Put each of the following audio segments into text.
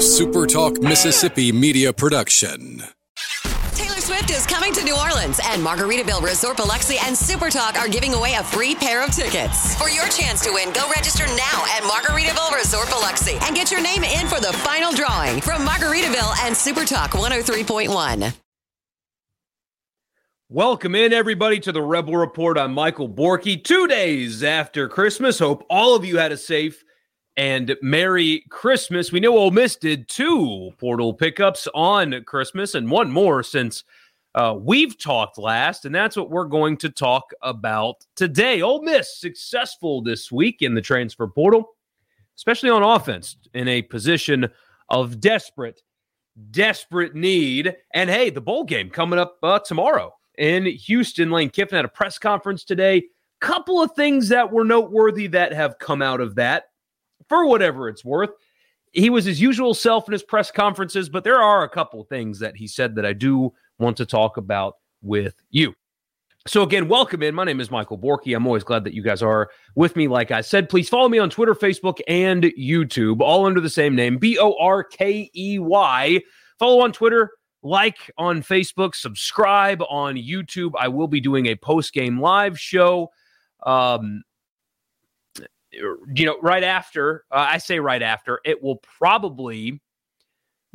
a SuperTalk Mississippi media production. Taylor Swift is coming to New Orleans, and Margaritaville Resort Biloxi and SuperTalk are giving away a free pair of tickets. For your chance to win, go register now at Margaritaville Resort Biloxi and get your name in for the final drawing from Margaritaville and SuperTalk 103.1. Welcome in, everybody, to the Rebel Report. I'm Michael Borkey. Two days after Christmas. Hope all of you had a safe and Merry Christmas. We know Ole Miss did two portal pickups on Christmas and one more since uh, we've talked last, and that's what we're going to talk about today. Ole Miss successful this week in the transfer portal, especially on offense, in a position of desperate, desperate need. And hey, the bowl game coming up uh, tomorrow in Houston. Lane Kiffin had a press conference today. Couple of things that were noteworthy that have come out of that, for whatever it's worth. He was his usual self in his press conferences, but there are a couple things that he said that I do want to talk about with you. So, again, welcome in. My name is Michael Borkey. I'm always glad that you guys are with me. Like I said, please follow me on Twitter, Facebook, and YouTube, all under the same name B O R K E Y. Follow on Twitter, like on Facebook, subscribe on YouTube. I will be doing a post game live show. Um, you know, right after, uh, I say right after, it will probably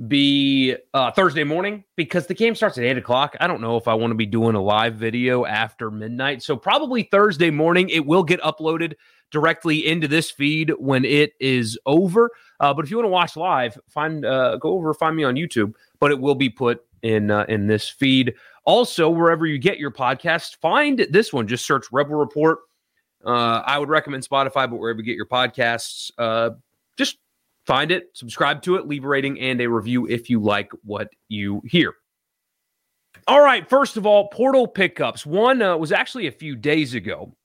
be uh, Thursday morning because the game starts at eight o'clock. I don't know if I want to be doing a live video after midnight. So, probably Thursday morning, it will get uploaded directly into this feed when it is over. Uh, but if you want to watch live, find uh, go over find me on YouTube. But it will be put in uh, in this feed. Also, wherever you get your podcast, find this one. Just search Rebel Report. Uh, I would recommend Spotify, but wherever you get your podcasts, uh, just find it, subscribe to it, leave a rating and a review if you like what you hear. All right, first of all, portal pickups. One uh, was actually a few days ago.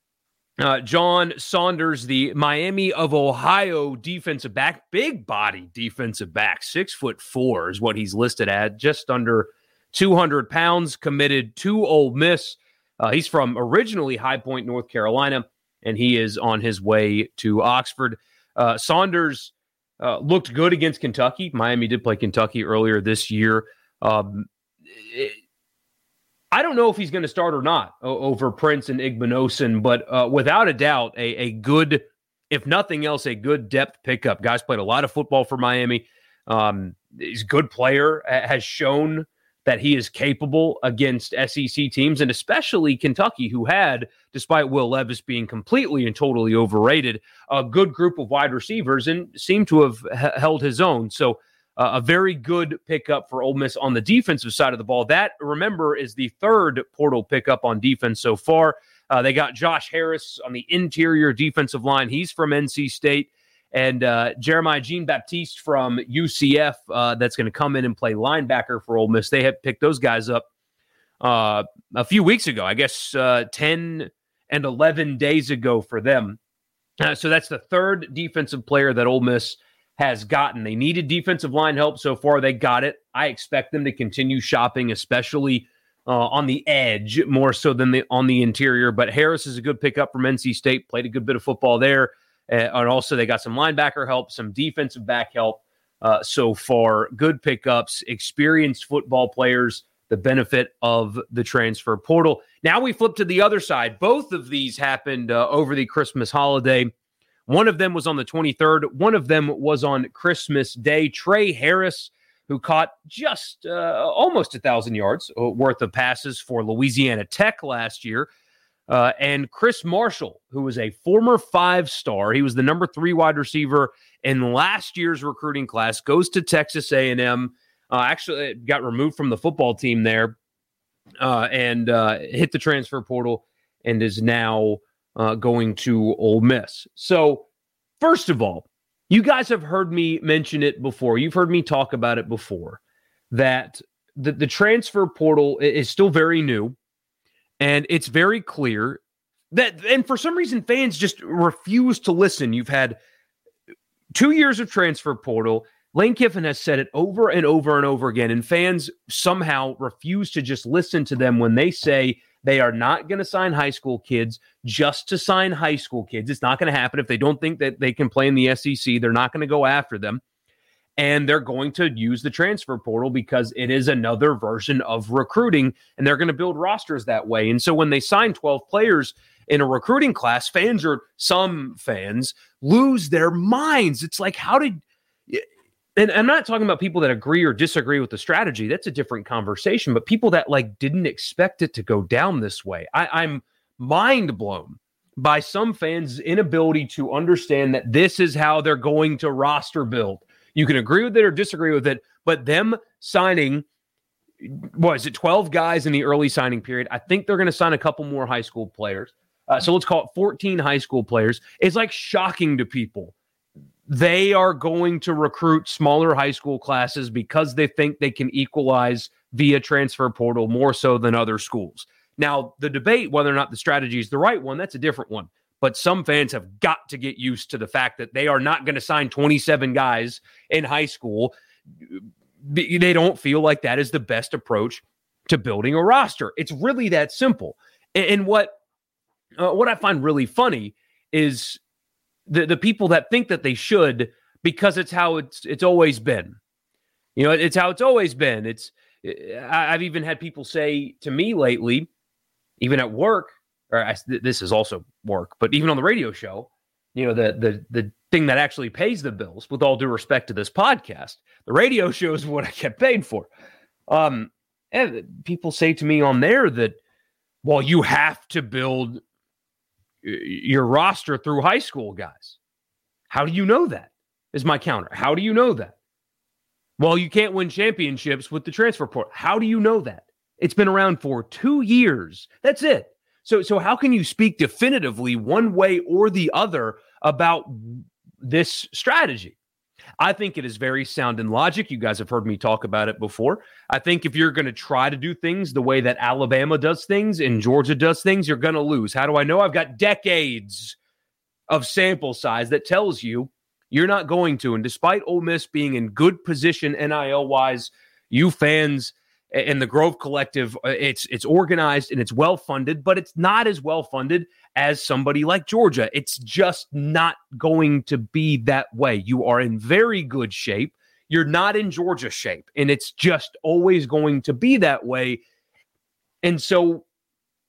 Uh, John Saunders, the Miami of Ohio defensive back, big body defensive back, six foot four is what he's listed at, just under 200 pounds, committed to Ole Miss. Uh, he's from originally High Point, North Carolina, and he is on his way to Oxford. Uh, Saunders uh, looked good against Kentucky. Miami did play Kentucky earlier this year. Um, it, I don't know if he's going to start or not over Prince and Igbinosun, but uh, without a doubt, a, a good, if nothing else, a good depth pickup. Guys played a lot of football for Miami. Um, he's a good player, has shown that he is capable against SEC teams, and especially Kentucky, who had, despite Will Levis being completely and totally overrated, a good group of wide receivers and seemed to have h- held his own. So uh, a very good pickup for Ole Miss on the defensive side of the ball. That, remember, is the third portal pickup on defense so far. Uh, they got Josh Harris on the interior defensive line. He's from NC State. And uh, Jeremiah Jean Baptiste from UCF, uh, that's going to come in and play linebacker for Ole Miss. They had picked those guys up uh, a few weeks ago, I guess uh, 10 and 11 days ago for them. Uh, so that's the third defensive player that Ole Miss has gotten. They needed defensive line help so far. They got it. I expect them to continue shopping, especially uh, on the edge more so than the, on the interior. But Harris is a good pickup from NC State. Played a good bit of football there, and also they got some linebacker help, some defensive back help uh, so far. Good pickups, experienced football players. The benefit of the transfer portal. Now we flip to the other side. Both of these happened uh, over the Christmas holiday. One of them was on the 23rd. One of them was on Christmas Day. Trey Harris, who caught just uh, almost a thousand yards uh, worth of passes for Louisiana Tech last year. Uh, and Chris Marshall, who was a former five star, he was the number three wide receiver in last year's recruiting class. Goes to Texas A&M. Uh, actually, got removed from the football team there, uh, and uh, hit the transfer portal, and is now uh, going to Ole Miss. So, first of all, you guys have heard me mention it before. You've heard me talk about it before that the, the transfer portal is still very new. And it's very clear that, and for some reason, fans just refuse to listen. You've had two years of transfer portal. Lane Kiffin has said it over and over and over again, and fans somehow refuse to just listen to them when they say they are not going to sign high school kids just to sign high school kids. It's not going to happen if they don't think that they can play in the SEC. They're not going to go after them. And they're going to use the transfer portal because it is another version of recruiting and they're going to build rosters that way. And so when they sign 12 players in a recruiting class, fans or some fans lose their minds. It's like, how did and I'm not talking about people that agree or disagree with the strategy. That's a different conversation. But people that like didn't expect it to go down this way. I, I'm mind blown by some fans' inability to understand that this is how they're going to roster build. You can agree with it or disagree with it, but them signing was it 12 guys in the early signing period? I think they're going to sign a couple more high school players. Uh, so let's call it 14 high school players. It's like shocking to people. They are going to recruit smaller high school classes because they think they can equalize via transfer portal more so than other schools. Now, the debate whether or not the strategy is the right one, that's a different one. But some fans have got to get used to the fact that they are not going to sign 27 guys in high school. They don't feel like that is the best approach to building a roster. It's really that simple. And what uh, what I find really funny is the the people that think that they should because it's how it's it's always been. You know, it's how it's always been. It's I've even had people say to me lately, even at work, or I, this is also work, but even on the radio show, you know, the the the thing that actually pays the bills, with all due respect to this podcast, the radio show is what I get paid for. Um, and people say to me on there that, well, you have to build your roster through high school guys. How do you know that? Is my counter. How do you know that? Well, you can't win championships with the transfer portal. How do you know that? It's been around for two years. That's it. So, so how can you speak definitively one way or the other about this strategy? I think it is very sound in logic. You guys have heard me talk about it before. I think if you're going to try to do things the way that Alabama does things and Georgia does things, you're going to lose. How do I know? I've got decades of sample size that tells you you're not going to. And despite Ole Miss being in good position NIL wise, you fans and the Grove Collective, uh, it's it's organized and it's well funded, but it's not as well funded as somebody like Georgia. It's just not going to be that way. You are in very good shape. You're not in Georgia shape, and it's just always going to be that way. And so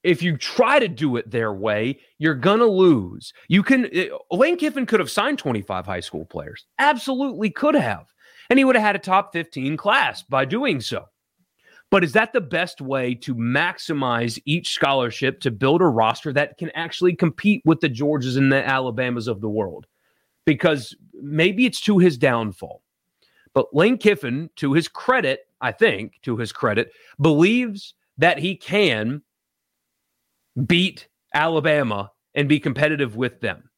if you try to do it their way, you're going to lose. You can uh, Lane Kiffin could have signed 25 high school players. Absolutely could have. And he would have had a top 15 class by doing so. But is that the best way to maximize each scholarship to build a roster that can actually compete with the Georgias and the Alabamas of the world? Because maybe it's to his downfall. But Lane Kiffin, to his credit, I think, to his credit, believes that he can beat Alabama and be competitive with them.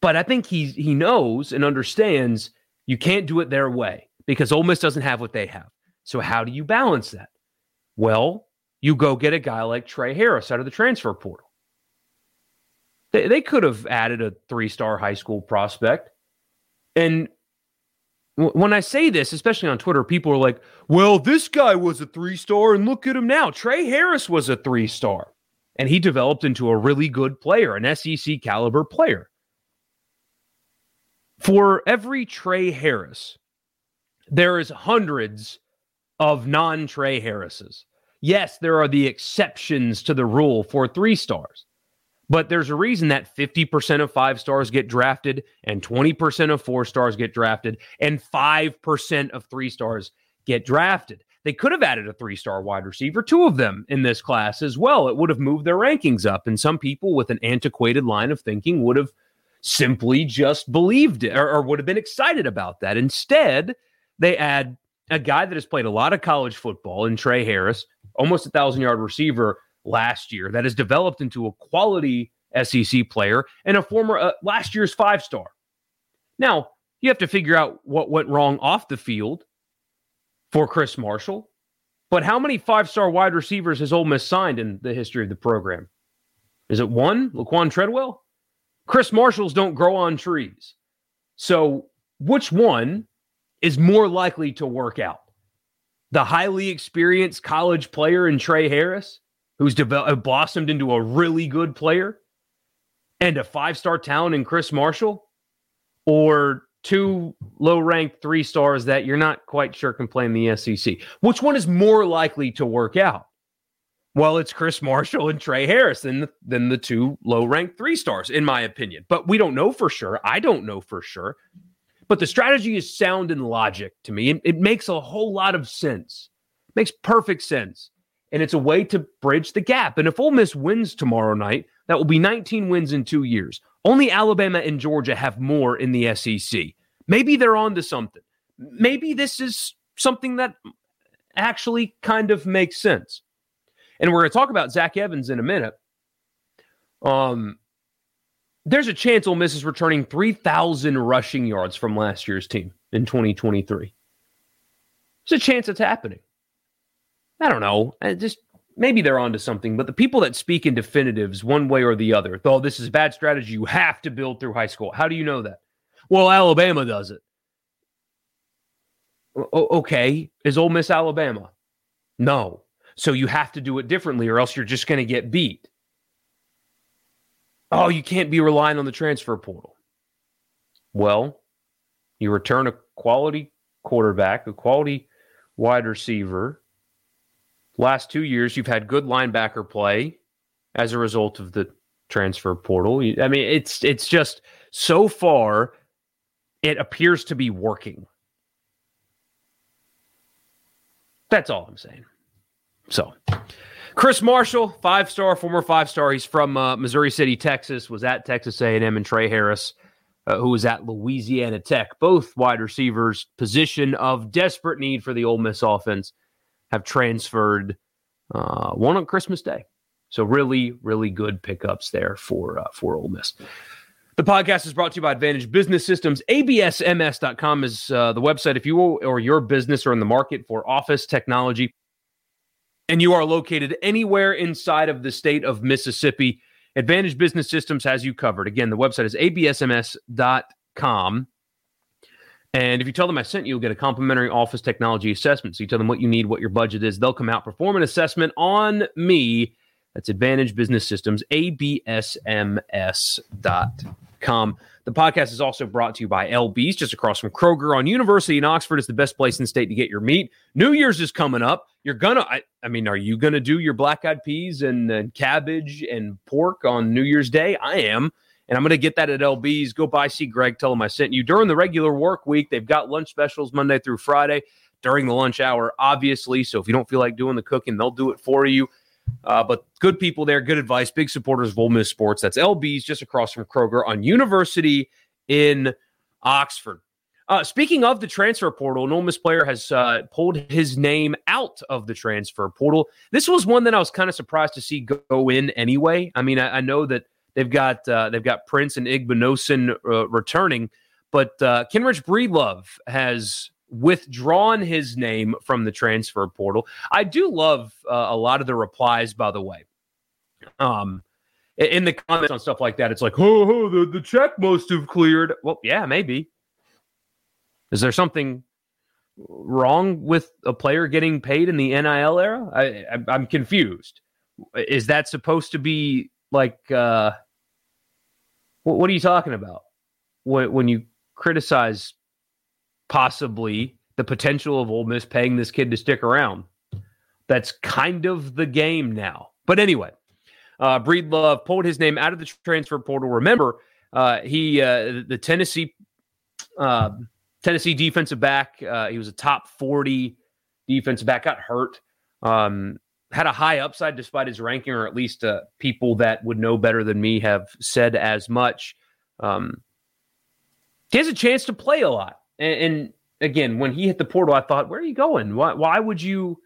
But I think he he knows and understands you can't do it their way because Ole Miss doesn't have what they have. So, how do you balance that? Well, you go get a guy like Trey Harris out of the transfer portal. They, they could have added a three star high school prospect. And w- when I say this, especially on Twitter, people are like, well, this guy was a three star, and look at him now. Trey Harris was a three star, and he developed into a really good player, an SEC caliber player. For every Trey Harris, there is hundreds of non Trey Harrises. Yes, there are the exceptions to the rule for three stars, but there's a reason that 50% of five stars get drafted and 20% of four stars get drafted and 5% of three stars get drafted. They could have added a three star wide receiver, two of them in this class as well. It would have moved their rankings up. And some people with an antiquated line of thinking would have simply just believed it or, or would have been excited about that. Instead, they add a guy that has played a lot of college football in Trey Harris, almost a thousand yard receiver last year, that has developed into a quality SEC player and a former uh, last year's five star. Now, you have to figure out what went wrong off the field for Chris Marshall. But how many five star wide receivers has Ole Miss signed in the history of the program? Is it one, Laquan Treadwell? Chris Marshalls don't grow on trees. So, which one is more likely to work out. The highly experienced college player in Trey Harris, who's developed, uh, blossomed into a really good player, and a five star talent in Chris Marshall, or two low ranked three stars that you're not quite sure can play in the SEC. Which one is more likely to work out? Well, it's Chris Marshall and Trey Harris than the, than the two low ranked three stars, in my opinion. But we don't know for sure. I don't know for sure. But the strategy is sound and logic to me. It, it makes a whole lot of sense. It makes perfect sense. And it's a way to bridge the gap. And if Ole Miss wins tomorrow night, that will be 19 wins in two years. Only Alabama and Georgia have more in the SEC. Maybe they're on to something. Maybe this is something that actually kind of makes sense. And we're going to talk about Zach Evans in a minute. Um, there's a chance Ole Miss is returning 3,000 rushing yards from last year's team in 2023. There's a chance it's happening. I don't know. I just maybe they're onto something, but the people that speak in definitives one way or the other, though this is a bad strategy, you have to build through high school. How do you know that? Well, Alabama does it. O- okay. Is Ole Miss Alabama? No. So you have to do it differently, or else you're just going to get beat. Oh, you can't be relying on the transfer portal. Well, you return a quality quarterback, a quality wide receiver. Last two years, you've had good linebacker play as a result of the transfer portal. I mean, it's it's just so far it appears to be working. That's all I'm saying. So, Chris Marshall, five star, former five star. He's from uh, Missouri City, Texas. Was at Texas A&M, and Trey Harris, uh, who was at Louisiana Tech. Both wide receivers, position of desperate need for the Ole Miss offense, have transferred. Uh, one on Christmas Day, so really, really good pickups there for uh, for Ole Miss. The podcast is brought to you by Advantage Business Systems. ABSMS.com is uh, the website if you or your business are in the market for office technology and you are located anywhere inside of the state of Mississippi. Advantage Business Systems has you covered. Again, the website is absms.com. And if you tell them I sent you, you'll get a complimentary office technology assessment. So you tell them what you need, what your budget is. They'll come out, perform an assessment on me. That's Advantage Business Systems, absms.com. The podcast is also brought to you by LB's, just across from Kroger on University in Oxford. It's the best place in the state to get your meat. New Year's is coming up. You're gonna, I, I mean, are you gonna do your black eyed peas and, and cabbage and pork on New Year's Day? I am and I'm going to get that at LB's. Go by, see Greg, tell him I sent you. During the regular work week, they've got lunch specials Monday through Friday during the lunch hour, obviously. So if you don't feel like doing the cooking, they'll do it for you. Uh, but good people there, good advice, big supporters of Ole Miss sports. That's LB's just across from Kroger on University in Oxford. Uh, speaking of the transfer portal, an Ole Miss player has uh, pulled his name out of the transfer portal. This was one that I was kind of surprised to see go, go in anyway. I mean, I, I know that they've got uh, they've got Prince and Igbinosun uh, returning, but uh, Kenrich Breedlove has withdrawn his name from the transfer portal. I do love uh, a lot of the replies, by the way. Um, in the comments on stuff like that, it's like, oh, oh the, the check must have cleared. Well, yeah, maybe. Is there something wrong with a player getting paid in the NIL era? I, I am confused. Is that supposed to be like uh what, what are you talking about? When when you criticize possibly the potential of Ole Miss paying this kid to stick around. That's kind of the game now. But anyway, uh, Breedlove pulled his name out of the transfer portal. Remember, uh, he uh, the Tennessee uh, Tennessee defensive back. Uh, he was a top forty defensive back. Got hurt. Um, had a high upside despite his ranking, or at least uh, people that would know better than me have said as much. Um, he has a chance to play a lot. And, and, again, when he hit the portal, I thought, where are you going? Why, why would you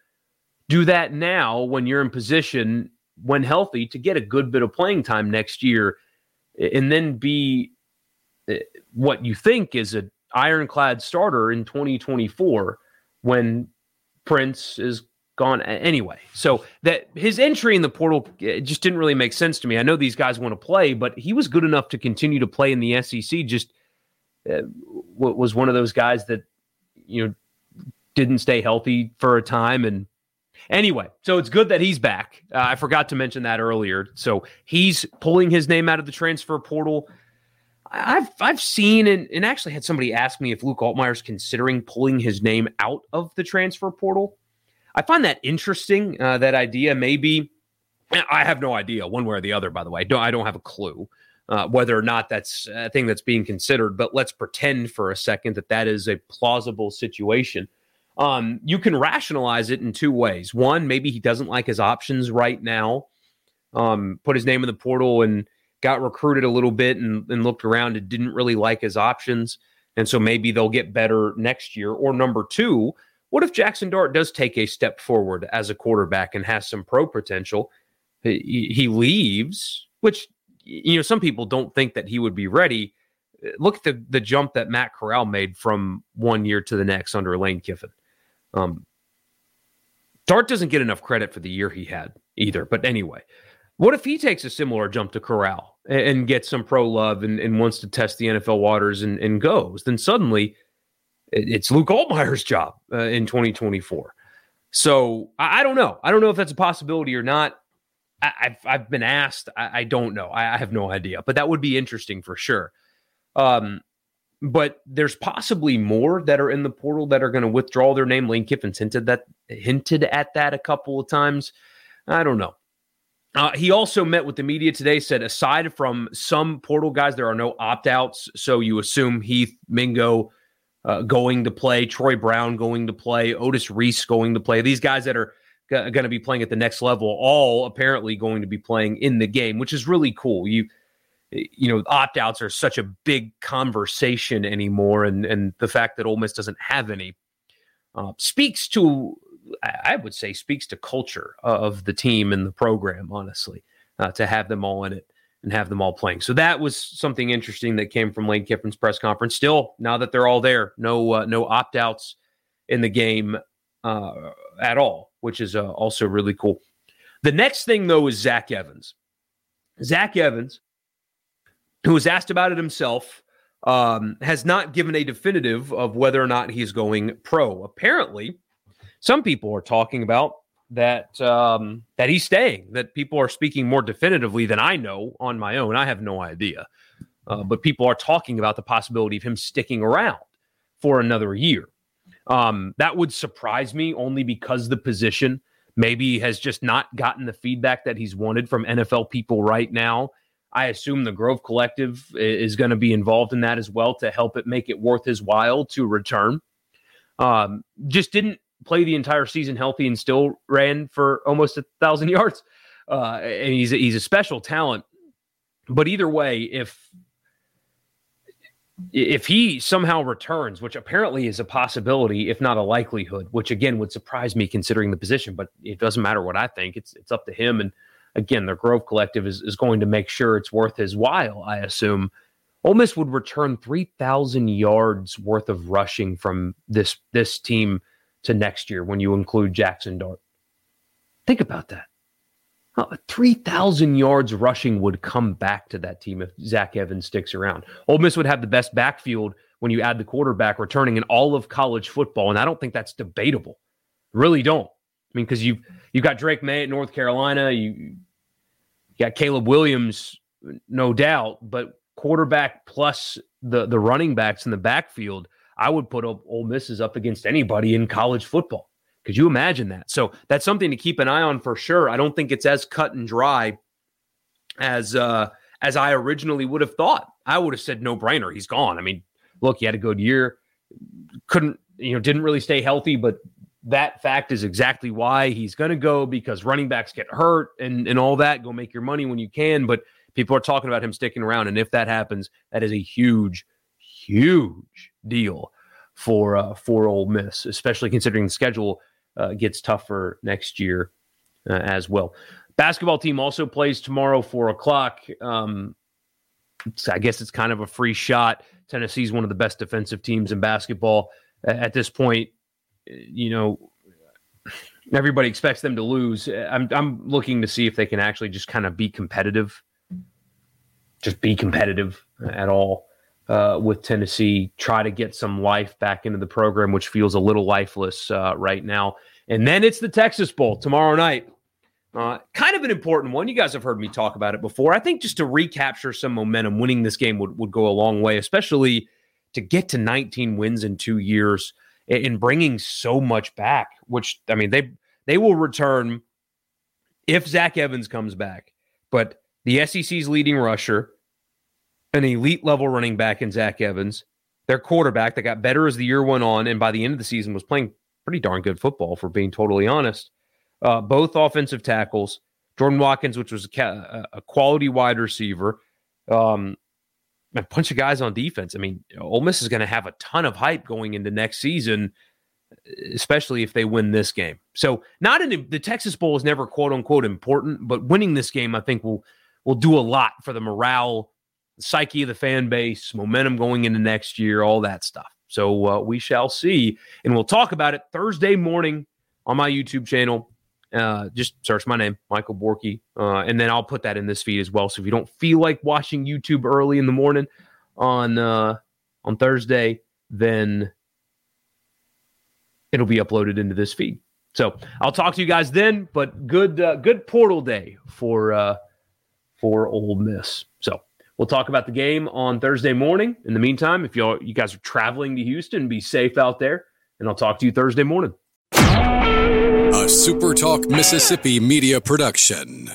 do that now when you're in position, when healthy, to get a good bit of playing time next year and then be eh, what you think is an ironclad starter in 2024 when Prince is gone anyway. So that his entry in the portal just didn't really make sense to me. I know these guys want to play, but he was good enough to continue to play in the SEC. Just uh, was one of those guys that you know didn't stay healthy for a time and anyway so it's good that he's back uh, i forgot to mention that earlier so he's pulling his name out of the transfer portal I've I've seen and, and actually had somebody ask me if Luke Altmyer's considering pulling his name out of the transfer portal. I find that interesting. Uh, that idea, maybe. I have no idea one way or the other. By the way, I don't, I don't have a clue uh, whether or not that's a thing that's being considered. But let's pretend for a second that that is a plausible situation. Um, you can rationalize it in two ways. One, maybe he doesn't like his options right now. Um, put his name in the portal and got recruited a little bit and, and looked around and didn't really like his options. And so maybe they'll get better next year. Or number two, what if Jackson Dart does take a step forward as a quarterback and has some pro potential? He, he leaves, which you know some people don't think that he would be ready. Look at the the jump that Matt Corral made from one year to the next under Lane Kiffin. Um, Dart doesn't get enough credit for the year he had either. But anyway, what if he takes a similar jump to Corral and, and gets some pro love and, and, wants to test the NFL waters and, and goes? Then suddenly it's Luke Altmyer's job uh, in 2024. So I, I, don't know. I don't know if that's a possibility or not. I, have I've been asked. I, I don't know. I, I, have no idea. But that would be interesting for sure. Um, but there's possibly more that are in the portal that are going to withdraw their name. Lane Kiffin's hinted that hinted at that a couple of times. I don't know. Uh, he also met with the media today. Said aside from some portal guys, there are no opt outs. So you assume Heath Mingo uh, going to play, Troy Brown going to play, Otis Reese going to play. These guys that are going to be playing at the next level, all apparently going to be playing in the game, which is really cool. You you know, opt outs are such a big conversation anymore, and and the fact that Ole Miss doesn't have any uh, speaks to, I would say, speaks to culture of the team and the program. Honestly, uh, to have them all in it and have them all playing. So that was something interesting that came from Lane Kiffin's press conference. Still, now that they're all there, no uh, no opt outs in the game uh, at all, which is uh, also really cool. The next thing though is Zach Evans. Zach Evans who was asked about it himself, um, has not given a definitive of whether or not he's going pro. Apparently, some people are talking about that um, that he's staying. That people are speaking more definitively than I know on my own. I have no idea, uh, but people are talking about the possibility of him sticking around for another year. Um, that would surprise me only because the position maybe has just not gotten the feedback that he's wanted from NFL people right now I assume the Grove Collective is going to be involved in that as well to help it make it worth his while to return. Um, just didn't play the entire season healthy and still ran for almost a thousand yards. Uh, and he's a, he's a special talent. But either way, if if he somehow returns, which apparently is a possibility, if not a likelihood, which again would surprise me considering the position, but it doesn't matter what I think. It's it's up to him and again, the Grove Collective is, is going to make sure it's worth his while, I assume. Ole Miss would return 3,000 yards worth of rushing from this this team to next year when you include Jackson Dart. Think about that. 3,000 yards rushing would come back to that team if Zach Evans sticks around. Ole Miss would have the best backfield when you add the quarterback returning in all of college football, and I don't think that's debatable. Really don't. I mean, because you've you've got Drake Maye at North Carolina, you, you got Caleb Williams, no doubt, but quarterback plus the the running backs in the backfield, I would put up Ole Misses up against anybody in college football. Could you imagine that? So that's something to keep an eye on for sure. I don't think it's as cut and dry as uh, as I originally would have thought. I would have said no brainer. He's gone. I mean, look, he had a good year. Couldn't you know? Didn't really stay healthy, but that fact is exactly why he's going to go because running backs get hurt and, and all that. Go make your money when you can. But people are talking about him sticking around. And if that happens, that is a huge, huge deal for uh, for Ole Miss, especially considering the schedule uh, gets tougher next year uh, as well. Basketball team also plays tomorrow, four o'clock. Um, I guess it's kind of a free shot. Tennessee's one of the best defensive teams in basketball at this point you know, everybody expects them to lose. I'm I'm looking to see if they can actually just kind of be competitive, just be competitive at all uh, with Tennessee. Try to get some life back into the program, which feels a little lifeless uh, right now. And then it's the Texas Bowl tomorrow night. Uh, kind of an important one. You guys have heard me talk about it before. I think just to recapture some momentum, winning this game would, would go a long way, especially to get to 19 wins in two years and bringing so much back. Which I mean, they they will return if Zach Evans comes back, but the SEC's leading rusher, an elite level running back in Zach Evans, their quarterback that got better as the year went on, and by the end of the season was playing pretty darn good football, for being totally honest uh, both offensive tackles. Jordan Watkins, which was a, a quality wide receiver, um, a bunch of guys on defense. I mean, Ole Miss is going to have a ton of hype going into next season, especially if they win this game. So, not in the Texas Bowl is never quote unquote important, but winning this game, I think will will do a lot for the morale, the psyche of the fan base, momentum going into next year, all that stuff. So uh, we shall see, and we'll talk about it Thursday morning on my YouTube channel. Uh, just search my name, Michael Borkey, uh, and then I'll put that in this feed as well. So if you don't feel like watching YouTube early in the morning on uh, on Thursday, then it'll be uploaded into this feed. So I'll talk to you guys then. But good uh, good portal day for uh, for Ole Miss. So we'll talk about the game on Thursday morning. In the meantime, if y'all you guys are traveling to Houston, be safe out there, and I'll talk to you Thursday morning. A SuperTalk Mississippi media production.